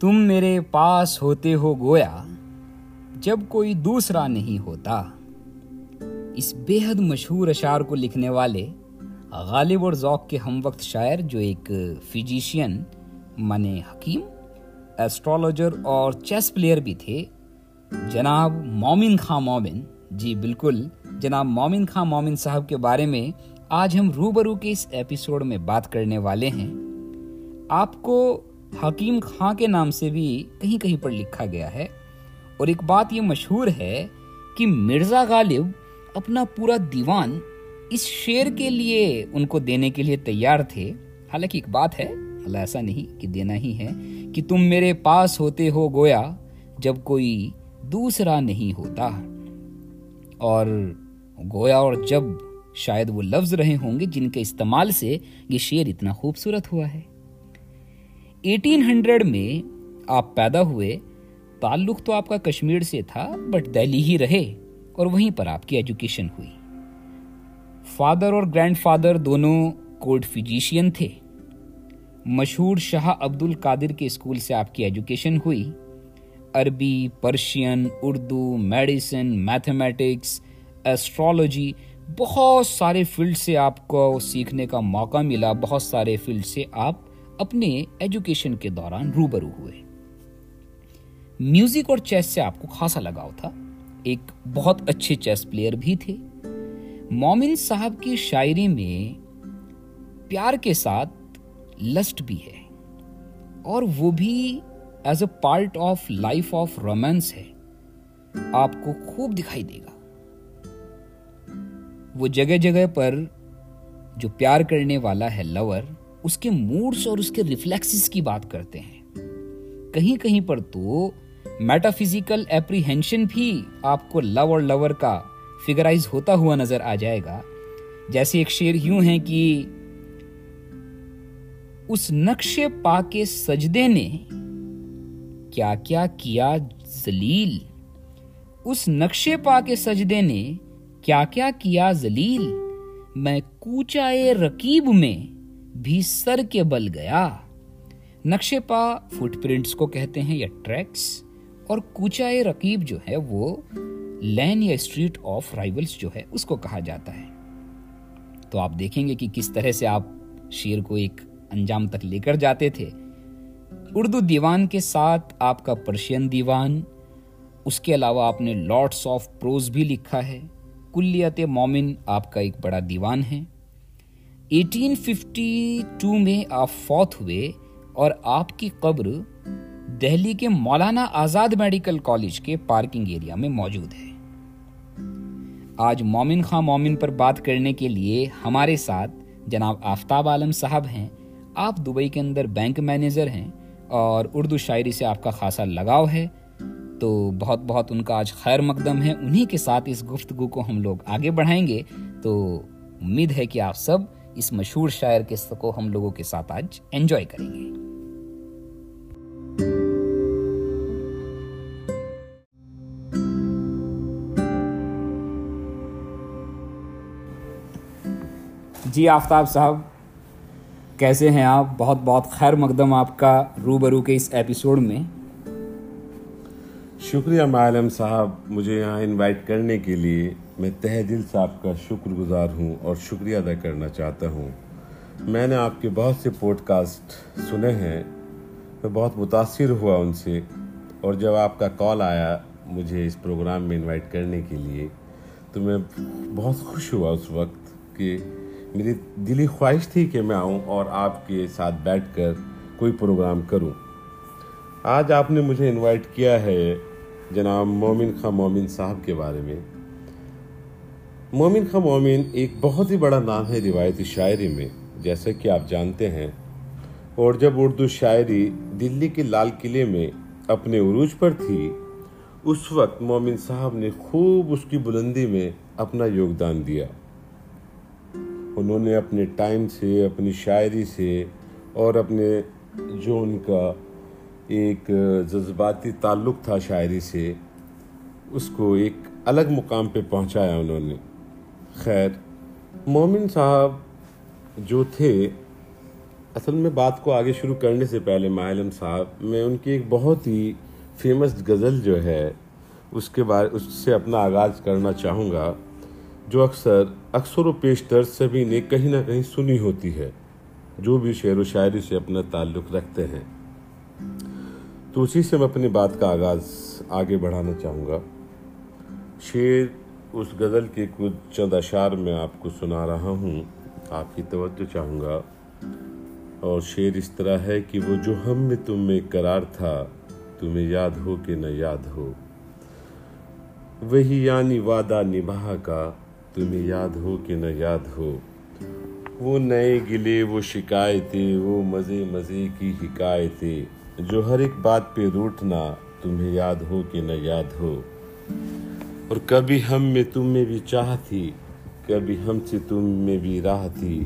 تم میرے پاس ہوتے ہو گویا جب کوئی دوسرا نہیں ہوتا۔ اس بے حد مشہور اشعار کو لکھنے والے غالب اور ذوق کے ہم وقت شاعر جو ایک فزیشین من حکیم ایسٹرالوجر اور چیس پلیئر بھی تھے، جناب مومن خاں مومن۔ جی بالکل، جناب مومن خاں مومن صاحب کے بارے میں آج ہم روبرو کے اس ایپیسوڈ میں بات کرنے والے ہیں۔ آپ کو حکیم خاں کے نام سے بھی کہیں کہیں پر لکھا گیا ہے۔ اور ایک بات یہ مشہور ہے کہ مرزا غالب اپنا پورا دیوان اس شعر کے لیے ان کو دینے کے لیے تیار تھے۔ حالانکہ ایک بات ہے، اللہ ایسا نہیں کہ دینا ہی ہے کہ تم میرے پاس ہوتے ہو گویا جب کوئی دوسرا نہیں ہوتا۔ اور گویا اور جب شاید وہ لفظ رہے ہوں گے جن کے استعمال سے یہ شعر اتنا خوبصورت ہوا ہے۔ ایٹین ہنڈریڈ میں آپ پیدا ہوئے، تعلق تو آپ کا کشمیر سے تھا بٹ دہلی ہی رہے اور وہیں پر آپ کی ایجوکیشن ہوئی۔ فادر اور گرینڈ فادر دونوں کوڈ فیجیشین تھے۔ مشہور شاہ عبد القادر کے اسکول سے آپ کی ایجوکیشن ہوئی۔ عربی، Persian, Urdu medicine mathematics astrology بہت سارے فیلڈ سے آپ کو سیکھنے کا موقع ملا، بہت سارے فیلڈ سے آپ اپنے ایجوکیشن کے دوران روبرو ہوئے۔ میوزک اور چیس سے آپ کو خاصا لگاؤ تھا۔ ایک بہت اچھے چیس پلیئر بھی تھے۔ مومن صاحب کی شاعری میں پیار کے ساتھ لسٹ بھی ہے۔ اور وہ بھی as a part of life of romance ہے۔ آپ کو خوب دکھائی دے گا۔ وہ جگہ جگہ پر جو پیار کرنے والا ہے لور اس کے موڈس اور اس کے ریفلیکسز کی بات کرتے ہیں۔ کہیں کہیں پر تو میٹا فزیکل اپریہنشن بھی آپ کو لو اور لور کا فگرائز ہوتا ہوا نظر آ جائے گا۔ جیسے ایک شعر یوں ہے کہ اس نقش پا کے سجدے نے کیا کیا کیا زلیل اس نقش پا کے سجدے نے کیا کیا کیا زلیل میں کوچائے رکیب میں بھی سر کے بل گیا۔ نقش پا فٹ پرنٹس کو کہتے ہیں یا ٹریکس، اور کوچائے رقیب جو ہے وہ لین یا اسٹریٹ آف رائیولز جو ہے اس کو کہا جاتا ہے۔ تو آپ دیکھیں گے کہ کس طرح سے آپ شیر کو ایک انجام تک لے کر جاتے تھے۔ اردو دیوان کے ساتھ آپ کا پرشین دیوان، اس کے علاوہ آپ نے لاٹس آف پروز بھی لکھا ہے۔ کلیت مومن آپ کا ایک بڑا دیوان ہے۔ ایٹین ففٹی ٹو میں آپ فوت ہوئے اور آپ کی قبر دہلی کے مولانا آزاد میڈیکل کالج کے پارکنگ ایریا میں موجود ہے۔ آج مومن خاں مومن پر بات کرنے کے لیے ہمارے ساتھ جناب آفتاب عالم صاحب ہیں۔ آپ دبئی کے اندر بینک مینیجر ہیں اور اردو شاعری سے آپ کا خاصا لگاؤ ہے۔ تو بہت بہت ان کا آج خیر مقدم ہے۔ انہی کے ساتھ اس گفتگو کو ہم لوگ آگے بڑھائیں گے۔ تو امید ہے کہ آپ سب اس مشہور شاعر کے کو ہم لوگوں کے ساتھ آج انجوائے کریں گے۔ جی آفتاب صاحب، کیسے ہیں آپ؟ بہت بہت خیر مقدم آپ کا روبرو کے اس ایپیسوڈ میں۔ شکریہ معلم صاحب، مجھے یہاں انوائٹ کرنے کے لیے۔ میں تہ دل سے آپ کا شکر گزار ہوں اور شکریہ ادا کرنا چاہتا ہوں۔ میں نے آپ کے بہت سے پوڈ کاسٹ سنے ہیں، میں بہت متاثر ہوا ان سے اور جب آپ کا کال آیا مجھے اس پروگرام میں انوائٹ کرنے کے لیے، تو میں بہت خوش ہوا اس وقت کہ میری دلی خواہش تھی کہ میں آؤں اور آپ کے ساتھ بیٹھ کر کوئی پروگرام کروں۔ آج آپ نے مجھے انوائٹ کیا ہے جناب مومن خاں مومن صاحب کے بارے میں۔ مومن خاں مومن ایک بہت ہی بڑا نام ہے روایتی شاعری میں، جیسا کہ آپ جانتے ہیں۔ اور جب اردو شاعری دلی کے لال قلعے میں اپنے عروج پر تھی، اس وقت مومن صاحب نے خوب اس کی بلندی میں اپنا یوگدان دیا۔ انہوں نے اپنے ٹائم سے، اپنی شاعری سے اور اپنے جو ان کا ایک جذباتی تعلق تھا شاعری سے، اس کو ایک الگ مقام پہ پہنچایا انہوں نے۔ خیر، مومن صاحب جو تھے، اصل میں بات کو آگے شروع کرنے سے پہلے ماہلم صاحب، میں ان کی ایک بہت ہی فیمس غزل جو ہے، اس کے بارے اس سے اپنا آغاز کرنا چاہوں گا، جو اکثر اکثر و پیشتر سبھی نے کہیں نہ کہیں سنی ہوتی ہے، جو بھی شعر و شاعری سے اپنا تعلق رکھتے ہیں۔ تو اسی سے میں اپنی بات کا آغاز آگے بڑھانا چاہوں گا۔ شعر اس غزل کے کچھ چند اشعار میں آپ کو سنا رہا ہوں۔ آپ کی توجہ چاہوں گا۔ اور شعر اس طرح ہے کہ وہ جو ہم میں تم میں قرار تھا، تمہیں یاد ہو کہ نہ یاد ہو۔ وہی یعنی وعدہ نباہ کا، تمہیں یاد ہو کہ نہ یاد ہو۔ وہ نئے گلے، وہ شکایتیں، وہ مزے مزے کی حکایتیں۔ جو ہر ایک بات پہ روٹنا، تمہیں یاد ہو کہ نہ یاد ہو۔ اور کبھی ہم میں تم میں بھی چاہ تھی، کبھی ہم سے تم میں بھی راہ تھی۔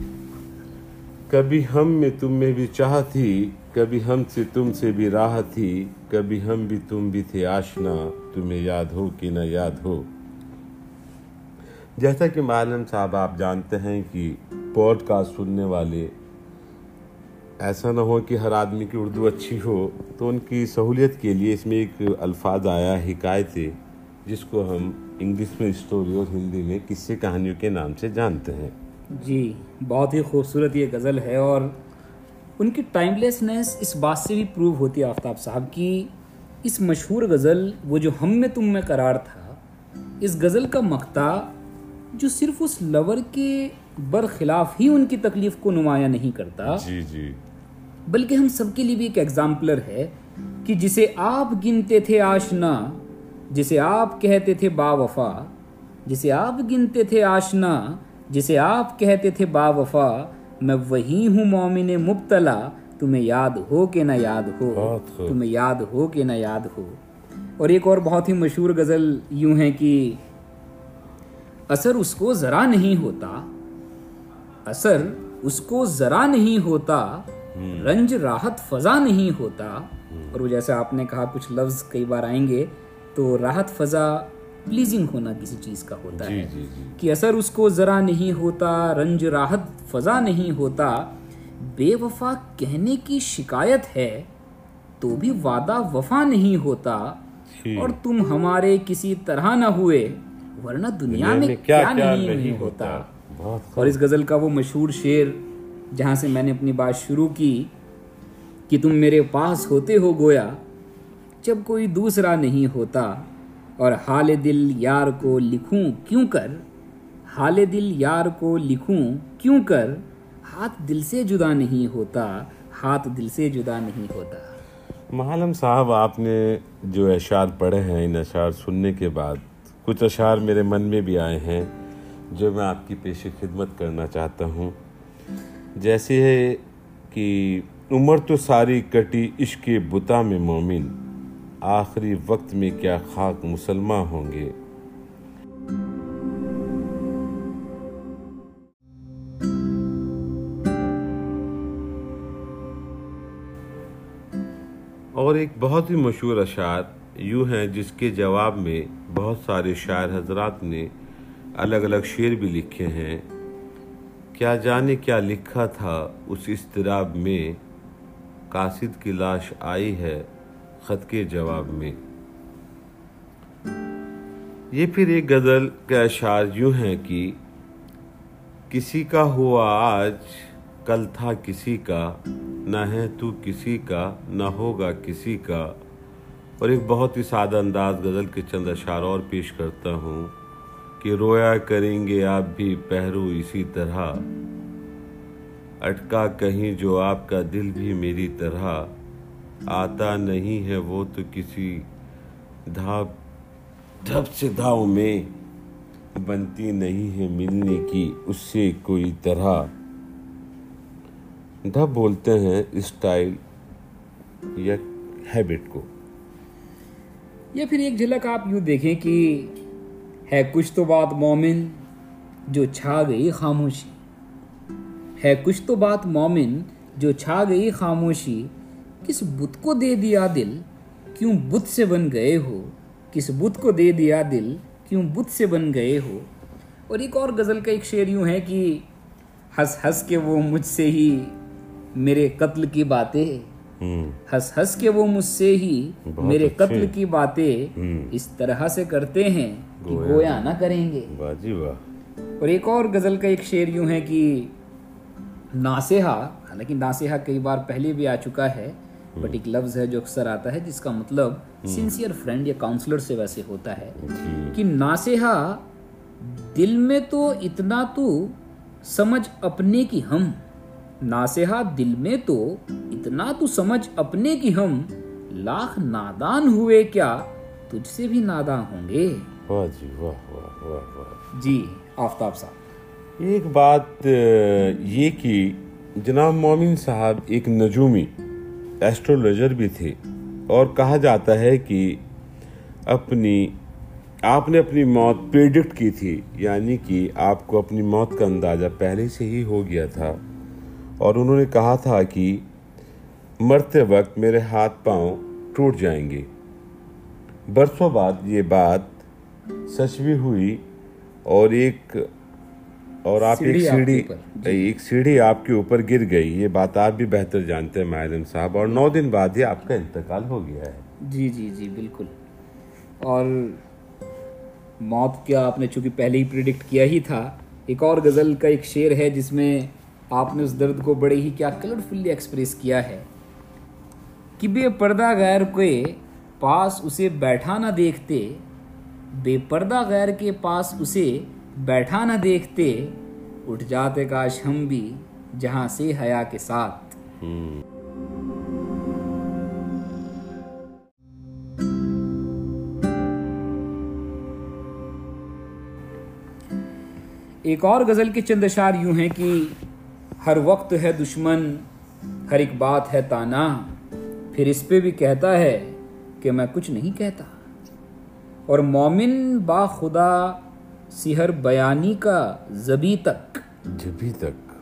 کبھی ہم میں تم میں بھی چاہ تھی، کبھی ہم سے تم سے بھی راہ تھی، کبھی ہم بھی تم بھی تھے آشنا، تمہیں یاد ہو کہ نہ یاد ہو۔ جیسا کہ معلم صاحب آپ جانتے ہیں کہ پوڈ کاسٹ سننے والے، ایسا نہ ہو کہ ہر آدمی کی اردو اچھی ہو، تو ان کی سہولیت کے لیے اس میں ایک الفاظ آیا، حکایتیں۔ جس کو ہم انگلش میں اسٹوری اور ہندی میں قصے کہانیوں کے نام سے جانتے ہیں۔ جی بہت ہی خوبصورت یہ غزل ہے اور ان کی ٹائم لیسنیس اس بات سے بھی پروو ہوتی ہے آفتاب صاحب کی اس مشہور غزل وہ جو ہم میں تم میں قرار تھا اس غزل کا مقتا جو صرف اس لور کے برخلاف ہی ان کی تکلیف کو نمایاں نہیں کرتا جی جی۔ بلکہ ہم سب کے لیے بھی ایک ایگزامپلر ہے کہ جسے آپ گنتے تھے آشنا جسے آپ کہتے تھے با وفا جسے آپ گنتے تھے آشنا جسے آپ کہتے تھے با وفا میں وہی ہوں مومن مبتلا تمہیں یاد ہو کہ نہ یاد ہو تمہیں یاد ہو کہ نہ یاد ہو۔ اور ایک اور بہت ہی مشہور غزل یوں ہے کہ اثر اس کو ذرا نہیں ہوتا اثر اس کو ذرا نہیں ہوتا رنج راحت فضا نہیں ہوتا۔ اور وہ جیسے آپ نے کہا کچھ لفظ کئی بار آئیں گے تو راحت فضا پلیزنگ ہونا کسی چیز کا ہوتا جی، ہے۔ جی، جی۔ کہ اثر اس کو ذرا نہیں ہوتا رنج راحت فضا نہیں ہوتا بے وفا کہنے کی شکایت ہے تو بھی وعدہ وفا نہیں ہوتا۔ اور تم ہمارے کسی طرح نہ ہوئے ورنہ دنیا میں کیا نہیں ہوتا۔ اور اس غزل کا وہ مشہور شعر جہاں سے میں نے اپنی بات شروع کی کہ تم میرے پاس ہوتے ہو گویا جب کوئی دوسرا نہیں ہوتا اور حال دل یار کو لکھوں کیوں کر، حال دل یار کو لکھوں کیوں کر، ہاتھ دل سے جدا نہیں ہوتا، ہاتھ دل سے جدا نہیں ہوتا۔ معلم صاحب، آپ نے جو اشعار پڑھے ہیں، ان اشعار سننے کے بعد کچھ اشعار میرے من میں بھی آئے ہیں، جو میں آپ کی پیش خدمت کرنا چاہتا ہوں۔ جیسے ہے کہ، عمر تو ساری کٹی عشق بتا میں مومن آخری وقت میں کیا خاک مسلمان ہوں گے؟ اور ایک بہت ہی مشہور اشعار یوں ہیں جس کے جواب میں بہت سارے شاعر حضرات نے الگ الگ شعر بھی لکھے ہیں۔ کیا جانے کیا لکھا تھا اس اضطراب میں؟ قاصد کی لاش آئی ہے۔ خط کے جواب میں۔ یہ پھر ایک غزل کا اشعار یوں ہے کہ کسی کا ہوا آج کل تھا کسی کا، نہ ہے تو کسی کا، نہ ہوگا کسی کا۔ اور ایک بہت ہی سادہ انداز غزل کے چند اشعار اور پیش کرتا ہوں کہ رویا کریں گے آپ بھی پہرو اسی طرح۔ اٹکا کہیں جو آپ کا دل بھی میری طرح۔ آتا نہیں ہے وہ تو کسی دھاپ دھپ سے دھاؤ میں بنتی نہیں ہے ملنے کی۔ اس سے کوئی طرح دھپ بولتے ہیں اسٹائل یا ہیبٹ کو۔ یا پھر ایک جھلک آپ یوں دیکھیں کہ ہے کچھ تو بات مومن جو چھا گئی خاموشی۔ ہے کچھ تو بات مومن جو چھا گئی خاموشی۔ کس بت کو دے دیا دل کیوں بت سے بن گئے ہو؟ کس بت کو دے دیا دل کیوں بت سے بن گئے ہو؟ اور ایک اور غزل کا ایک شعر یوں ہے کہ ہنس ہنس کے وہ مجھ سے ہی میرے قتل کی باتیں ہنس ہنس کے وہ مجھ سے ہی میرے۔ قتل کی باتیں اس طرح سے کرتے ہیں کہ گویا۔ نہ کریں گے۔ جی اور ایک اور غزل کا ایک شعر یوں ہے کہ ناسحہ حالانکہ ناسحہ کئی بار پہلے بھی آ چکا ہے بٹ ایک لفظ ہے جو اکثر آتا ہے جس کا مطلب سنسیئر فرینڈ یا کاؤنسلر سے ویسے ہوتا ہے جی۔ کہ ناسحہ دل میں تو اتنا تو سمجھ اپنے کی ہم ناسحہ دل میں تو اتنا تو سمجھ اپنے کی ہم لاکھ نادان ہوئے کیا تجھ سے بھی ناداں ہوں گے؟ واہ جی واہ واہ واہ واہ۔ جی آفتاب صاحب۔ ایک بات یہ کہ جناب مومن صاحب ایک نجومی ایسٹرولوجر بھی تھے اور کہا جاتا ہے کہ اپنی آپ نے اپنی موت پریڈکٹ کی تھی یعنی کہ آپ کو اپنی موت کا اندازہ پہلے سے ہی ہو گیا تھا۔ اور انہوں نے کہا تھا کہ مرتے وقت میرے ہاتھ پاؤں ٹوٹ جائیں گے۔ برسوں بعد یہ بات سچ بھی ہوئی اور ایک اور آپ ایک سیڑھی ایک سیڑھی آپ کے اوپر گر گئی یہ بات آپ بھی بہتر جانتے ہیں ماہرن صاحب۔ اور نو دن بعد یہ آپ کا انتقال ہو گیا ہے۔ جی جی جی بالکل۔ اور موت کیا آپ نے چونکہ پہلے ہی پریڈکٹ کیا ہی تھا ایک اور غزل کا ایک شعر ہے جس میں آپ نے اس درد کو بڑے ہی کیا کلرفلی ایکسپریس کیا ہے۔ کہ بے پردہ غیر کے پاس اسے بیٹھا نہ دیکھتے بے پردہ غیر کے پاس اسے بیٹھا نہ دیکھتے، اٹھ جاتے کاش ہم بھی جہاں سے حیا کے ساتھ۔ ایک اور غزل کے چند اشعار یوں ہیں کہ ہر وقت ہے دشمن، ہر ایک بات ہے تانا، پھر اس پہ بھی کہتا ہے کہ میں کچھ نہیں کہتا۔ اور مومن با خدا سحر بیانی کا زبی تک۔ جبھی تک۔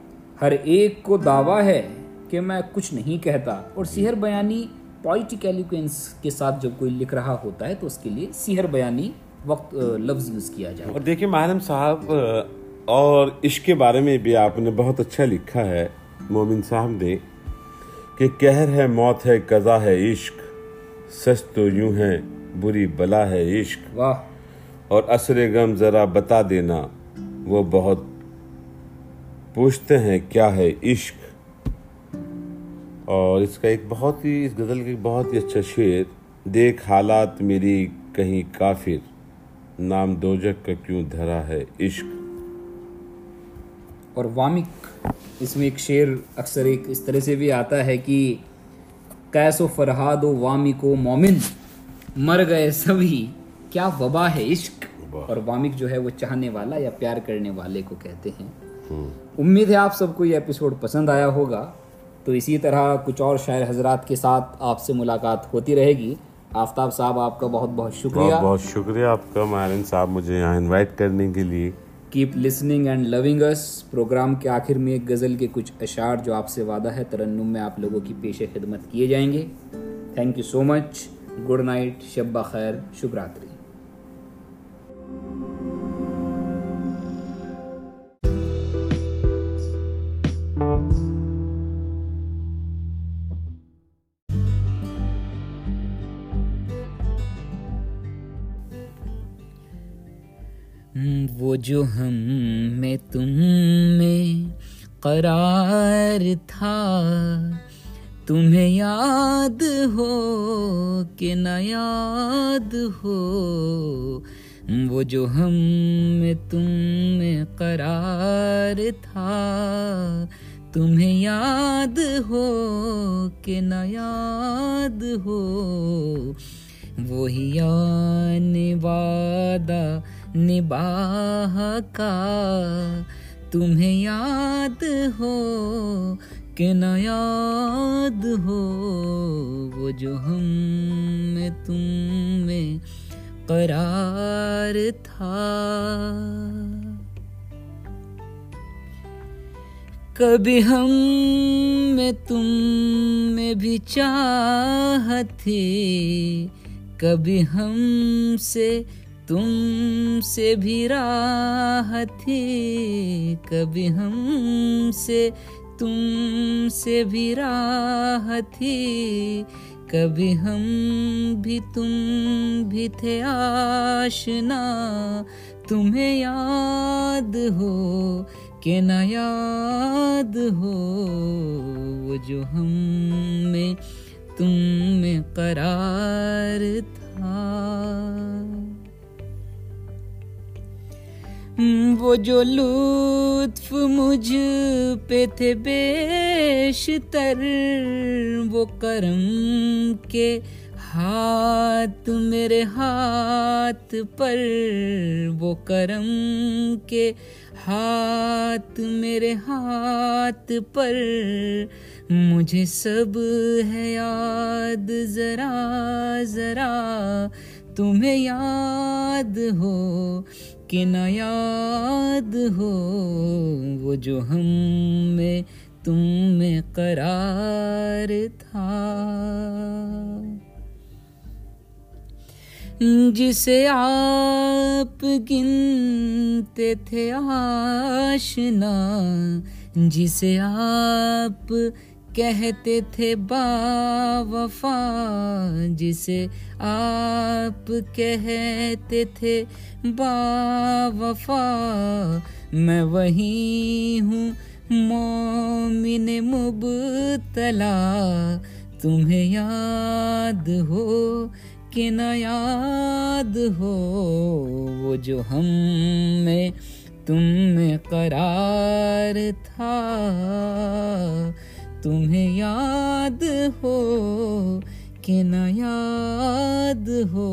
ہر ایک کو دعویٰ ہے کہ میں کچھ نہیں کہتا۔ اور سحر بیانی پوائٹک ایلیکوینس کے ساتھ جب کوئی لکھ رہا ہوتا ہے تو اس کے لیے سحر بیانی وقت لفظ یوز کیا جائے اور دیکھیں ماہرم صاحب اور عشق کے بارے میں بھی آپ نے بہت اچھا لکھا ہے۔ مومن صاحب نے کہ کہر ہے موت ہے قضا ہے عشق۔ سچ تو یوں ہے بری بلا ہے عشق۔ واہ۔ اور اثر غم ذرا بتا دینا۔ وہ بہت پوچھتے ہیں کیا ہے عشق۔ اور اس کا ایک بہت ہی اس غزل کا ایک بہت ہی اچھا شعر۔ دیکھ حالات میری کہیں کافر۔ نام دوجک کا کیوں دھرا ہے عشق۔ اور وامک اس میں ایک شعر اکثر ایک اس طرح سے بھی آتا ہے کہ کیس و فرہاد و وامک و مومن مر گئے سبھی۔ کیا وبا ہے عشق؟ اور وامک جو ہے وہ چاہنے والا یا پیار کرنے والے کو کہتے ہیں۔ امید ہے آپ سب کو یہ ایپیسوڈ پسند آیا ہوگا۔ تو اسی طرح کچھ اور شاعر حضرات کے ساتھ آپ سے ملاقات ہوتی رہے گی۔ آفتاب صاحب آپ کا بہت بہت شکریہ۔ بہت شکریہ آپ کا۔ ماہرن صاحب مجھے یہاں انوائٹ کرنے کے لیے۔ کیپ لسننگ اینڈ لونگ اس پروگرام کے آخر میں ایک غزل کے کچھ اشعار جو آپ سے وعدہ ہے ترنم میں آپ لوگوں کی پیش خدمت کیے جائیں گے۔ Thank you so much good night شب بخیر۔ شب جو ہم میں تم میں قرار تھا۔ تمہیں یاد ہو کہ نہ یاد ہو، وہ جو ہم میں تم میں قرار تھا۔ تمہیں یاد ہو کہ نہ یاد ہو، وہی آن وعدہ نباہ کا۔ تمہیں یاد ہو کہ نہ یاد ہو وہ جو ہم میں تم میں قرار تھا۔ کبھی ہم میں تم میں بھی چاہت تھی، کبھی ہم سے تم سے بھی راہ تھی، کبھی ہم سے تم سے بھی راہ تھی، کبھی ہم بھی تم بھی تھے آشنا۔ تمہیں یاد ہو کہ نہ یاد ہو، وہ جو ہم میں تم میں قرار تھا۔ وہ جو لطف مجھ پہ تھے بیشتر وہ کرم کے ہاتھ میرے ہاتھ پر، وہ کرم کے ہاتھ میرے ہاتھ پر۔ مجھے سب ہے یاد، ذرا ذرا تمہیں یاد ہو کہ نہ یاد ہو وہ جو ہم میں تم میں قرار تھا۔ جسے آپ گنتے تھے آشنا، جسے آپ کہتے تھے با وفا، جسے آپ کہتے تھے با وفا۔ میں وہی ہوں مومن مبتلا۔ تمہیں یاد ہو کہ نہ یاد ہو وہ جو ہم میں تم میں قرار تھا۔ تمہیں یاد ہو کہ نہ یاد ہو